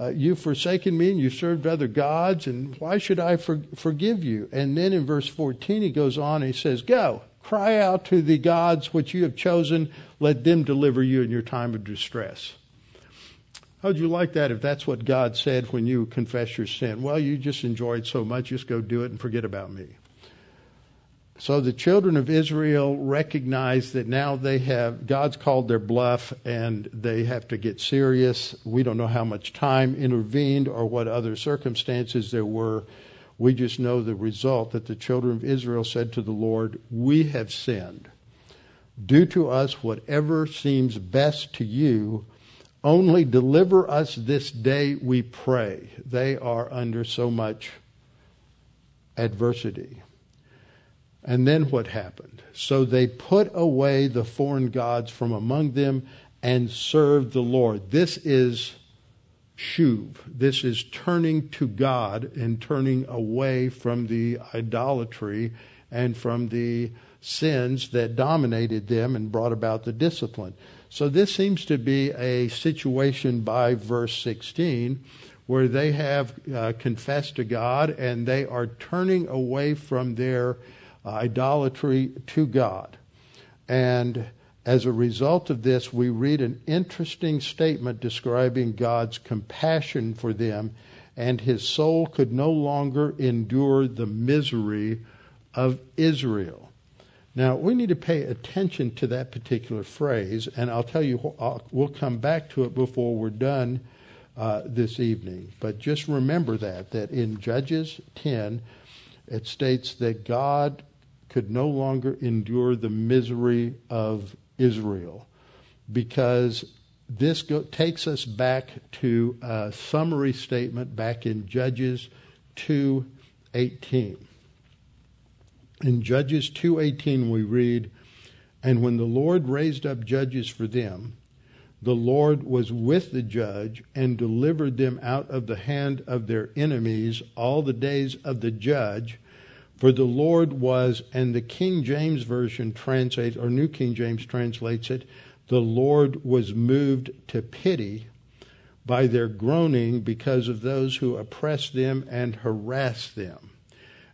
Uh, you've forsaken me and you've served other gods, and why should I for- forgive you? And then in verse 14, he goes on and he says, Go, cry out to the gods which you have chosen, let them deliver you in your time of distress. How'd you like that if that's what God said when you confess your sin? Well, you just enjoyed so much, just go do it and forget about me. So the children of Israel recognize that now they have, God's called their bluff and they have to get serious. We don't know how much time intervened or what other circumstances there were. We just know the result that the children of Israel said to the Lord, We have sinned. Do to us whatever seems best to you. Only deliver us this day, we pray. They are under so much adversity. And then what happened? So they put away the foreign gods from among them and served the Lord. This is shuv. This is turning to God and turning away from the idolatry and from the sins that dominated them and brought about the discipline. So this seems to be a situation by verse 16 where they have uh, confessed to God and they are turning away from their idolatry to God. And as a result of this, we read an interesting statement describing God's compassion for them, and his soul could no longer endure the misery of Israel. Now, we need to pay attention to that particular phrase, and I'll tell you, I'll, we'll come back to it before we're done uh, this evening. But just remember that, that in Judges 10, it states that God could no longer endure the misery of Israel because this go, takes us back to a summary statement back in Judges 2:18. In Judges 2:18 we read, "And when the Lord raised up judges for them, the Lord was with the judge and delivered them out of the hand of their enemies all the days of the judge." For the Lord was, and the King James Version translates, or New King James translates it, the Lord was moved to pity by their groaning because of those who oppress them and harass them.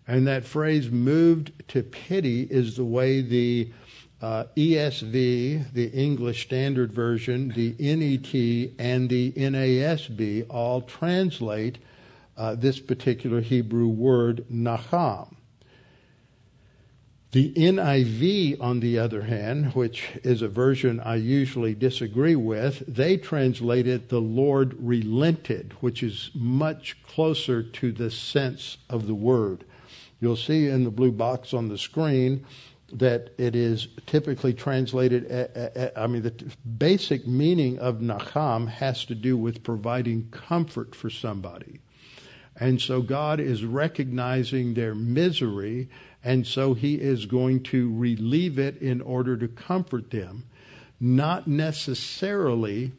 And that phrase, moved to pity, is the way the uh, ESV, the English Standard Version, the NET, and the NASB all translate uh, this particular Hebrew word, nacham. The NIV, on the other hand, which is a version I usually disagree with, they translate it, the Lord relented, which is much closer to the sense of the word. You'll see in the blue box on the screen that it is typically translated, eh, eh, eh, I mean, the basic meaning of Nacham has to do with providing comfort for somebody. And so God is recognizing their misery and so he is going to relieve it in order to comfort them, not necessarily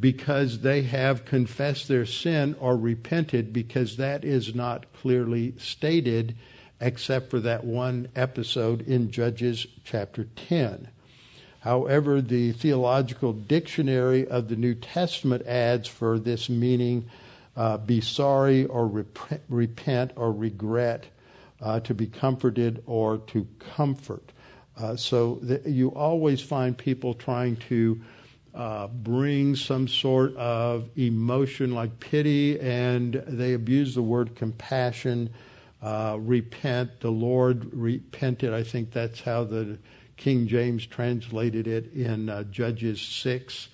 because they have confessed their sin or repented, because that is not clearly stated except for that one episode in Judges chapter 10. However, the Theological Dictionary of the New Testament adds for this meaning uh, be sorry or rep- repent or regret uh, to be comforted or to comfort. Uh, so the, you always find people trying to uh, bring some sort of emotion like pity, and they abuse the word compassion, uh, repent. The Lord repented. I think that's how the King James translated it in uh, Judges 6.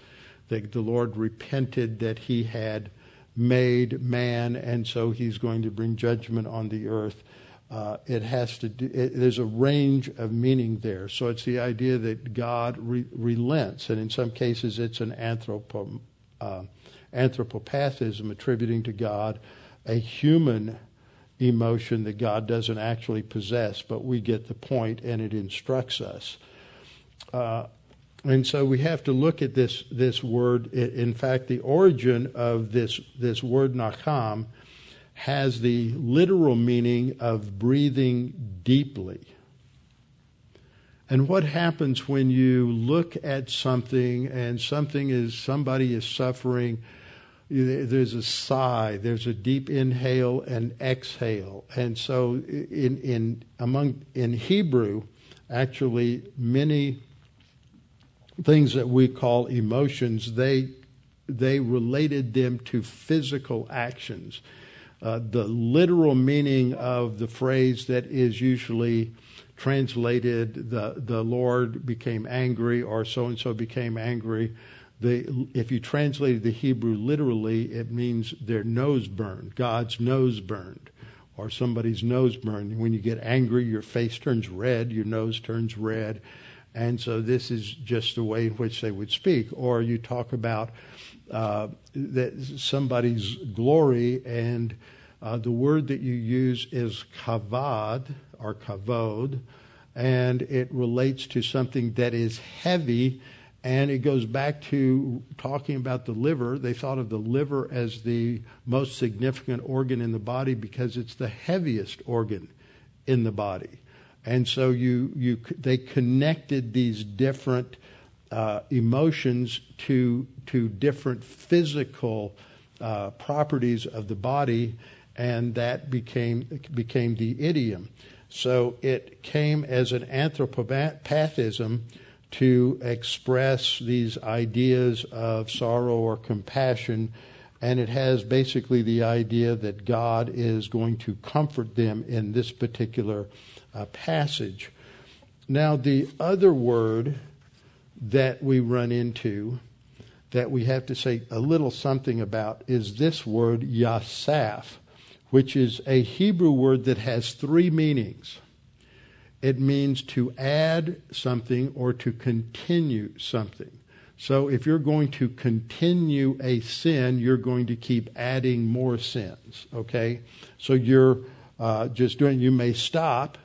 That the Lord repented that he had made man, and so he's going to bring judgment on the earth uh, it has to do, it, there's a range of meaning there. So it's the idea that God re- relents, and in some cases it's an anthropo, uh, anthropopathism attributing to God a human emotion that God doesn't actually possess, but we get the point and it instructs us. Uh, and so we have to look at this this word. In fact, the origin of this this word nacham has the literal meaning of breathing deeply. And what happens when you look at something and something is somebody is suffering? There's a sigh, there's a deep inhale and exhale, and so in in among in Hebrew, actually many things that we call emotions they they related them to physical actions uh, the literal meaning of the phrase that is usually translated the the Lord became angry or so and so became angry. The, if you translated the Hebrew literally, it means their nose burned, God's nose burned, or somebody's nose burned. When you get angry, your face turns red, your nose turns red. And so this is just the way in which they would speak. Or you talk about uh, that somebody's glory, and uh, the word that you use is kavod or kavod, and it relates to something that is heavy. And it goes back to talking about the liver. They thought of the liver as the most significant organ in the body because it's the heaviest organ in the body. And so you, you, they connected these different uh, emotions to to different physical uh, properties of the body, and that became became the idiom. So it came as an anthropopathism to express these ideas of sorrow or compassion, and it has basically the idea that God is going to comfort them in this particular uh, passage. Now, the other word that we run into that we have to say a little something about is this word yasaf, which is a Hebrew word that has three meanings. It means to add something or to continue something. So if you're going to continue a sin, you're going to keep adding more sins. Okay? So you're uh, just doing, you may stop,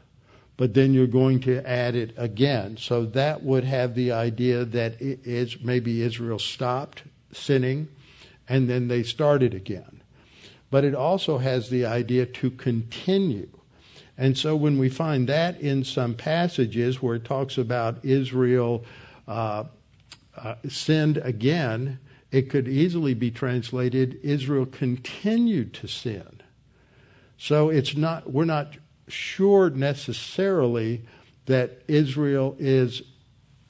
but then you're going to add it again. So that would have the idea that it is, maybe Israel stopped sinning and then they started again. But it also has the idea to continue. And so when we find that in some passages where it talks about Israel uh, uh, sinned again, it could easily be translated Israel continued to sin. So it's not we're not sure necessarily that Israel is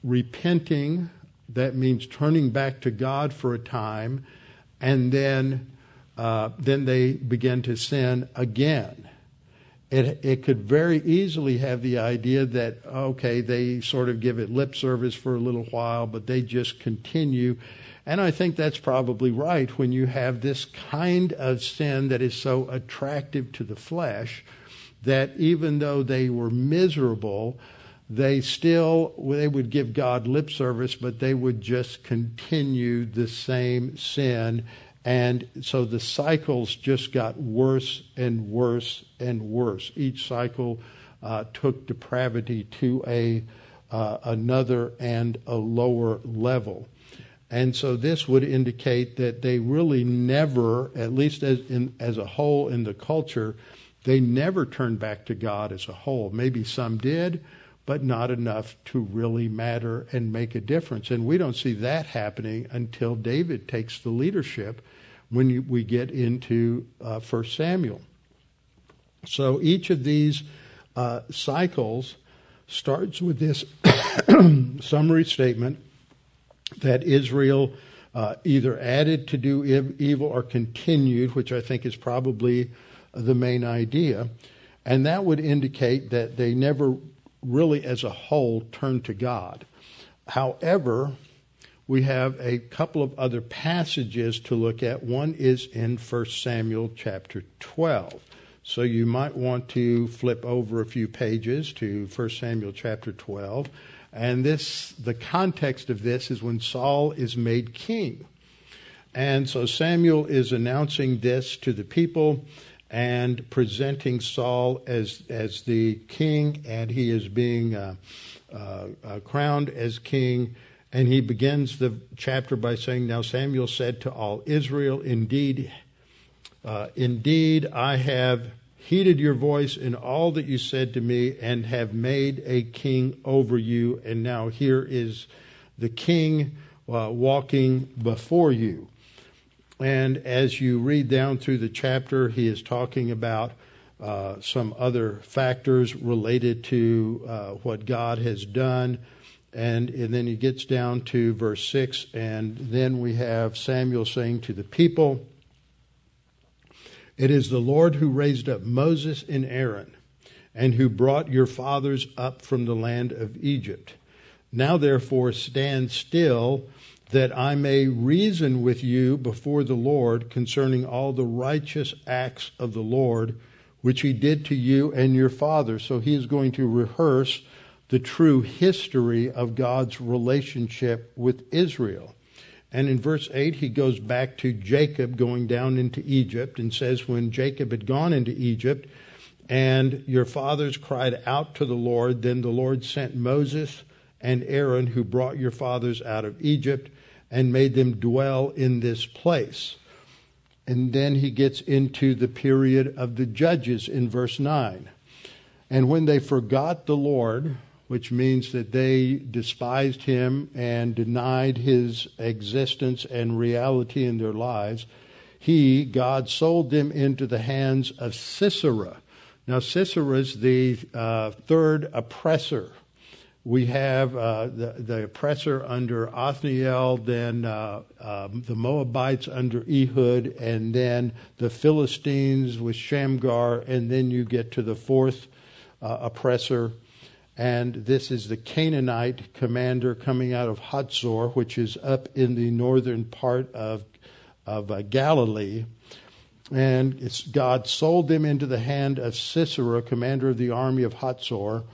repenting. That means turning back to God for a time, and then uh, then they begin to sin again. It, it could very easily have the idea that, okay, they sort of give it lip service for a little while, but they just continue. And I think that's probably right when you have this kind of sin that is so attractive to the flesh that even though they were miserable, they still they would give God lip service, but they would just continue the same sin and so the cycles just got worse and worse and worse. Each cycle uh, took depravity to a uh, another and a lower level. And so this would indicate that they really never, at least as, in, as a whole in the culture, they never turned back to God as a whole. Maybe some did, but not enough to really matter and make a difference. And we don't see that happening until David takes the leadership when we get into uh, 1 Samuel. So each of these uh, cycles starts with this summary statement that Israel uh, either added to do evil or continued, which I think is probably the main idea. And that would indicate that they never really, as a whole, turned to God. However, we have a couple of other passages to look at. One is in 1 Samuel chapter 12. So you might want to flip over a few pages to 1 Samuel chapter 12. And this the context of this is when Saul is made king. And so Samuel is announcing this to the people and presenting Saul as as the king, and he is being uh, uh, uh, crowned as king and he begins the chapter by saying, Now Samuel said to all Israel, Indeed, uh, indeed, I have heeded your voice in all that you said to me and have made a king over you. And now here is the king uh, walking before you. And as you read down through the chapter, he is talking about uh, some other factors related to uh, what God has done and, and then he gets down to verse 6, and then we have Samuel saying to the people, It is the Lord who raised up Moses and Aaron, and who brought your fathers up from the land of Egypt. Now therefore stand still, that I may reason with you before the Lord concerning all the righteous acts of the Lord, which he did to you and your fathers. So he is going to rehearse the true history of God's relationship with Israel. And in verse 8, he goes back to Jacob going down into Egypt and says, When Jacob had gone into Egypt, and your fathers cried out to the Lord, then the Lord sent Moses and Aaron, who brought your fathers out of Egypt, and made them dwell in this place. And then he gets into the period of the judges in verse 9. And when they forgot the Lord, which means that they despised him and denied his existence and reality in their lives, he, God, sold them into the hands of Sisera. Now, Sisera is the uh, third oppressor. We have uh, the, the, oppressor under Othniel, then uh, um, the Moabites under Ehud, and then the Philistines with Shamgar, and then you get to the fourth uh, oppressor, and this is the Canaanite commander coming out of Hatzor, which is up in the northern part of, of uh, Galilee. and God sold them into the hand of Sisera, commander of the army of Hatzor,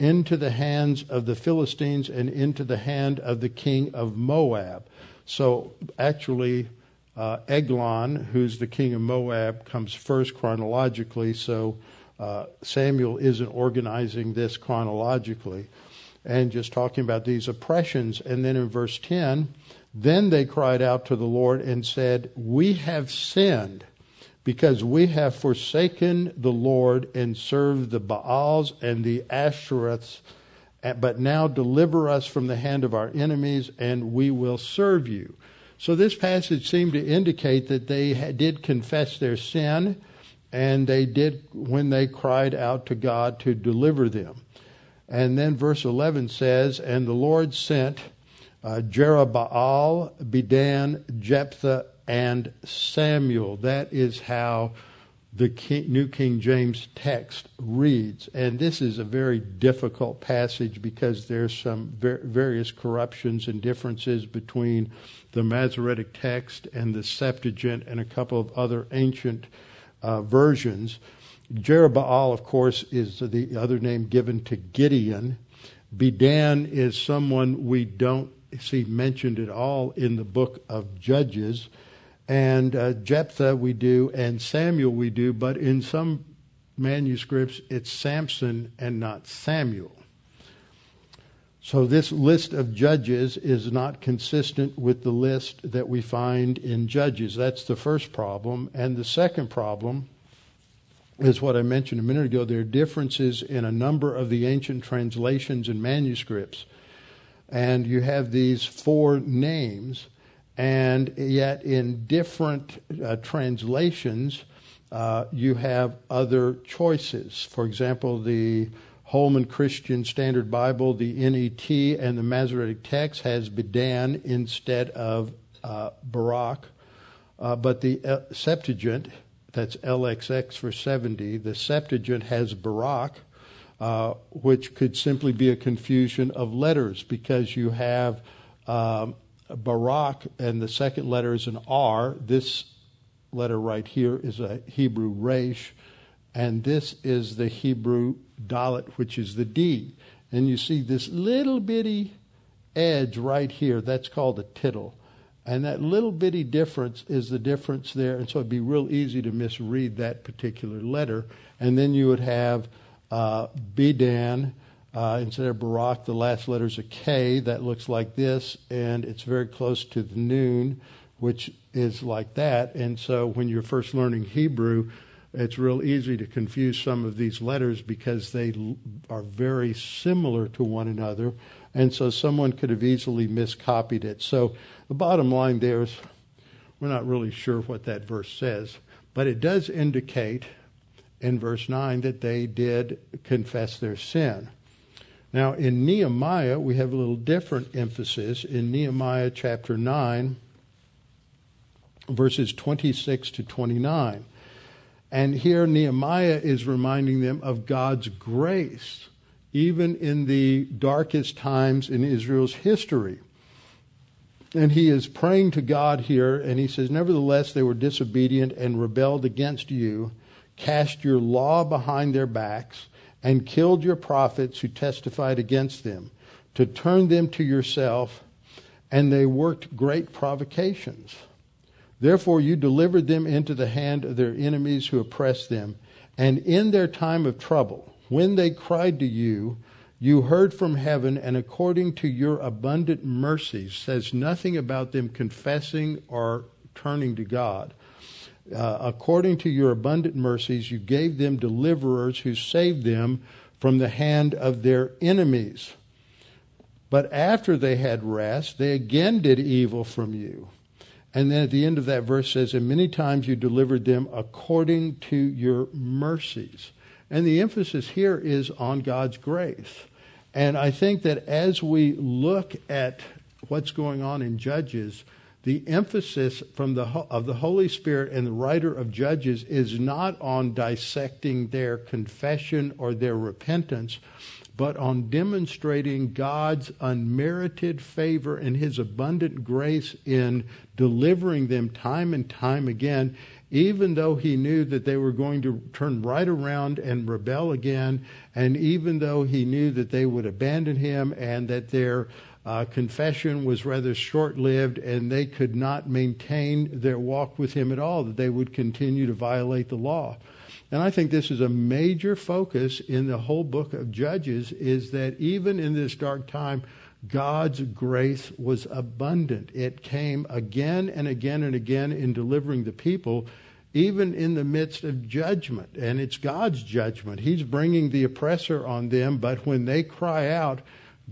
into the hands of the Philistines and into the hand of the king of Moab. So actually, uh, Eglon, who's the king of Moab, comes first chronologically. So uh, Samuel isn't organizing this chronologically and just talking about these oppressions. And then in verse 10, then they cried out to the Lord and said, We have sinned because we have forsaken the Lord and served the Baals and the Ashtoreths, but now deliver us from the hand of our enemies, and we will serve you. So this passage seemed to indicate that they did confess their sin, and they did when they cried out to God to deliver them. And then verse 11 says, And the Lord sent uh, Jerubbaal, Bedan, Jephthah, and Samuel. That is how the King, New King James text reads. And this is a very difficult passage because there's some ver- various corruptions and differences between the Masoretic text and the Septuagint and a couple of other ancient uh, versions. Jerubbaal, of course, is the other name given to Gideon. Bedan is someone we don't see mentioned at all in the book of Judges. And uh, Jephthah we do, and Samuel we do, but in some manuscripts it's Samson and not Samuel. So this list of judges is not consistent with the list that we find in Judges. That's the first problem. And the second problem is what I mentioned a minute ago. There are differences in a number of the ancient translations and manuscripts. And you have these four names and yet in different uh, translations, uh, you have other choices. For example, the Holman Christian Standard Bible, the NET, and the Masoretic Text has Bedan instead of uh, Barak. Uh, but the uh, Septuagint, that's LXX for 70, the Septuagint has Barak, uh, which could simply be a confusion of letters because you have um, Barak, and the second letter is an R. This letter right here is a Hebrew Resh, and this is the Hebrew Dalet, which is the D. And you see this little bitty edge right here, that's called a tittle. And that little bitty difference is the difference there. And so it'd be real easy to misread that particular letter. And then you would have uh, Bedan, uh, instead of Barak, the last letter is a K that looks like this, and it's very close to the noon, which is like that. And so when you're first learning Hebrew, it's real easy to confuse some of these letters because they are very similar to one another. And so someone could have easily miscopied it. So the bottom line there is we're not really sure what that verse says, but it does indicate in verse 9 that they did confess their sin. Now, in Nehemiah, we have a little different emphasis. In Nehemiah chapter 9, verses 26 to 29. And here Nehemiah is reminding them of God's grace, even in the darkest times in Israel's history. And he is praying to God here, and he says, Nevertheless, they were disobedient and rebelled against you, cast your law behind their backs and killed your prophets who testified against them, to turn them to yourself, and they worked great provocations. Therefore, you delivered them into the hand of their enemies who oppressed them, and in their time of trouble, when they cried to you, you heard from heaven, and according to your abundant mercies, says nothing about them confessing or turning to God uh, according to your abundant mercies, you gave them deliverers who saved them from the hand of their enemies. But after they had rest, they again did evil from you. And then at the end of that verse says, And many times you delivered them according to your mercies. And the emphasis here is on God's grace. And I think that as we look at what's going on in Judges, the emphasis from the of the Holy Spirit and the writer of Judges is not on dissecting their confession or their repentance, but on demonstrating God's unmerited favor and his abundant grace in delivering them time and time again even though he knew that they were going to turn right around and rebel again, and even though he knew that they would abandon him and that their uh, confession was rather short lived and they could not maintain their walk with him at all, that they would continue to violate the law. And I think this is a major focus in the whole book of Judges is that even in this dark time, God's grace was abundant. It came again and again and again in delivering the people, even in the midst of judgment. And it's God's judgment. He's bringing the oppressor on them, but when they cry out,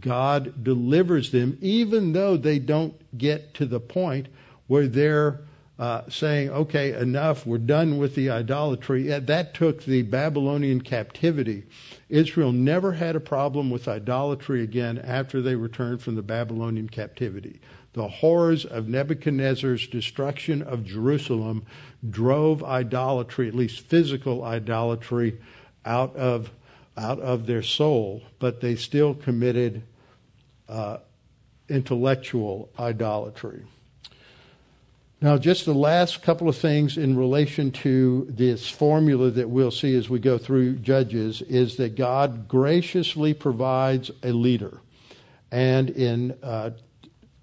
God delivers them, even though they don't get to the point where they're uh, saying, okay, enough, we're done with the idolatry. That took the Babylonian captivity. Israel never had a problem with idolatry again after they returned from the Babylonian captivity. The horrors of Nebuchadnezzar's destruction of Jerusalem drove idolatry, at least physical idolatry, out of out of their soul, but they still committed uh, intellectual idolatry. Now, just the last couple of things in relation to this formula that we'll see as we go through Judges is that God graciously provides a leader. And in uh,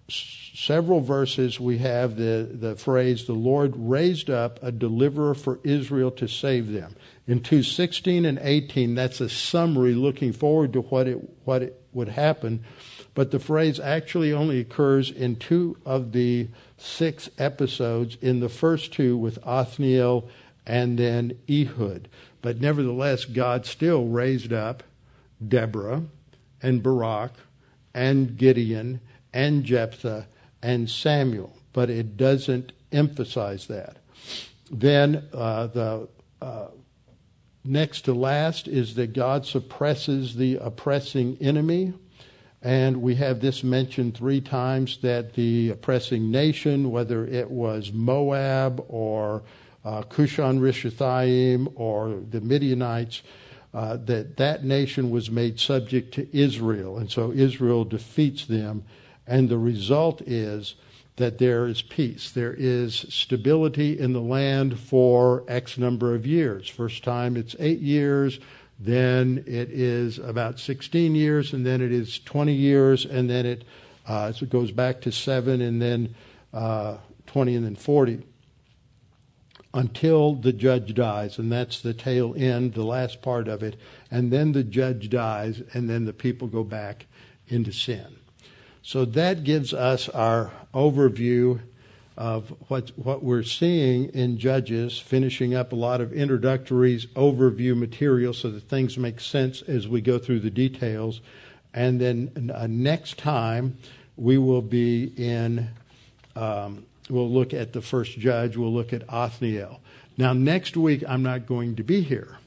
several verses, we have the, the phrase, the Lord raised up a deliverer for Israel to save them. In 216 and 18, that's a summary looking forward to what it, what it would happen. But the phrase actually only occurs in two of the six episodes, in the first two with Othniel and then Ehud. But nevertheless, God still raised up Deborah and Barak and Gideon and Jephthah and Samuel. But it doesn't emphasize that. Then uh, the uh, next to last is that God suppresses the oppressing enemy. And we have this mentioned three times that the oppressing nation, whether it was Moab or uh, Cushan Rishathaim or the Midianites, uh, that that nation was made subject to Israel. And so Israel defeats them. And the result is that there is peace. There is stability in the land for X number of years. First time it's eight years then it is about 16 years, and then it is 20 years, and then it, uh, so it goes back to seven, and then uh, 20, and then 40 until the judge dies, and that's the tail end, the last part of it. And then the judge dies, and then the people go back into sin. So that gives us our overview of what what we're seeing in Judges, finishing up a lot of introductories, overview material, so that things make sense as we go through the details. And then uh, next time we will be in. Um, we'll look at the first judge. We'll look at Othniel. Now next week I'm not going to be here.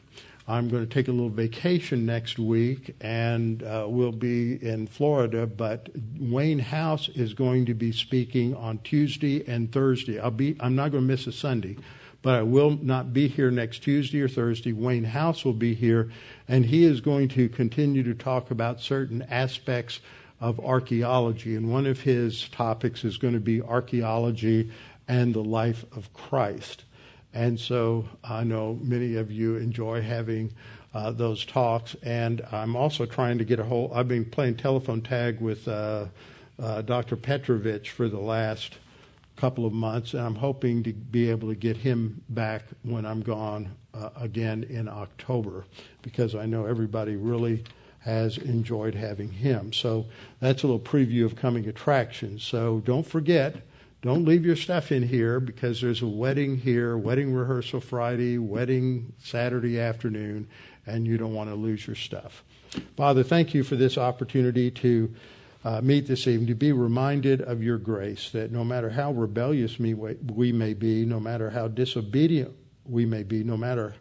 I'm going to take a little vacation next week and uh, we'll be in Florida, but Wayne House is going to be speaking on Tuesday and Thursday. I'll be, I'm not going to miss a Sunday, but I will not be here next Tuesday or Thursday. Wayne House will be here and he is going to continue to talk about certain aspects of archaeology. And one of his topics is going to be archaeology and the life of Christ. And so I know many of you enjoy having uh, those talks. And I'm also trying to get a hold, I've been playing telephone tag with uh, uh, Dr. Petrovich for the last couple of months, and I'm hoping to be able to get him back when I'm gone uh, again in October because I know everybody really has enjoyed having him. So that's a little preview of coming attractions. So don't forget, don't leave your stuff in here because there's a wedding here, wedding rehearsal Friday, wedding Saturday afternoon, and you don't want to lose your stuff. Father, thank you for this opportunity to uh, meet this evening, to be reminded of your grace, that no matter how rebellious we may be, no matter how disobedient we may be, no matter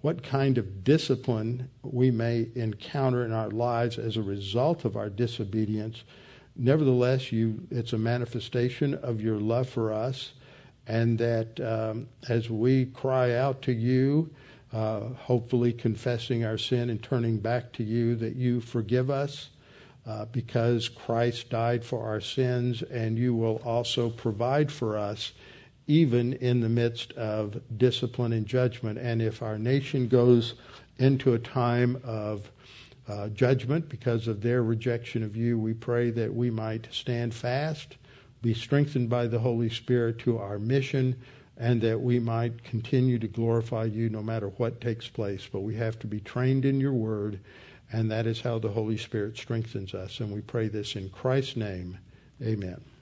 what kind of discipline we may encounter in our lives as a result of our disobedience, nevertheless, you, it's a manifestation of your love for us, and that um, as we cry out to you, uh, hopefully confessing our sin and turning back to you, that you forgive us uh, because Christ died for our sins, and you will also provide for us even in the midst of discipline and judgment. And if our nation goes into a time of uh, judgment because of their rejection of you, we pray that we might stand fast, be strengthened by the Holy Spirit to our mission, and that we might continue to glorify you no matter what takes place. But we have to be trained in your word, and that is how the Holy Spirit strengthens us. And we pray this in Christ's name. Amen.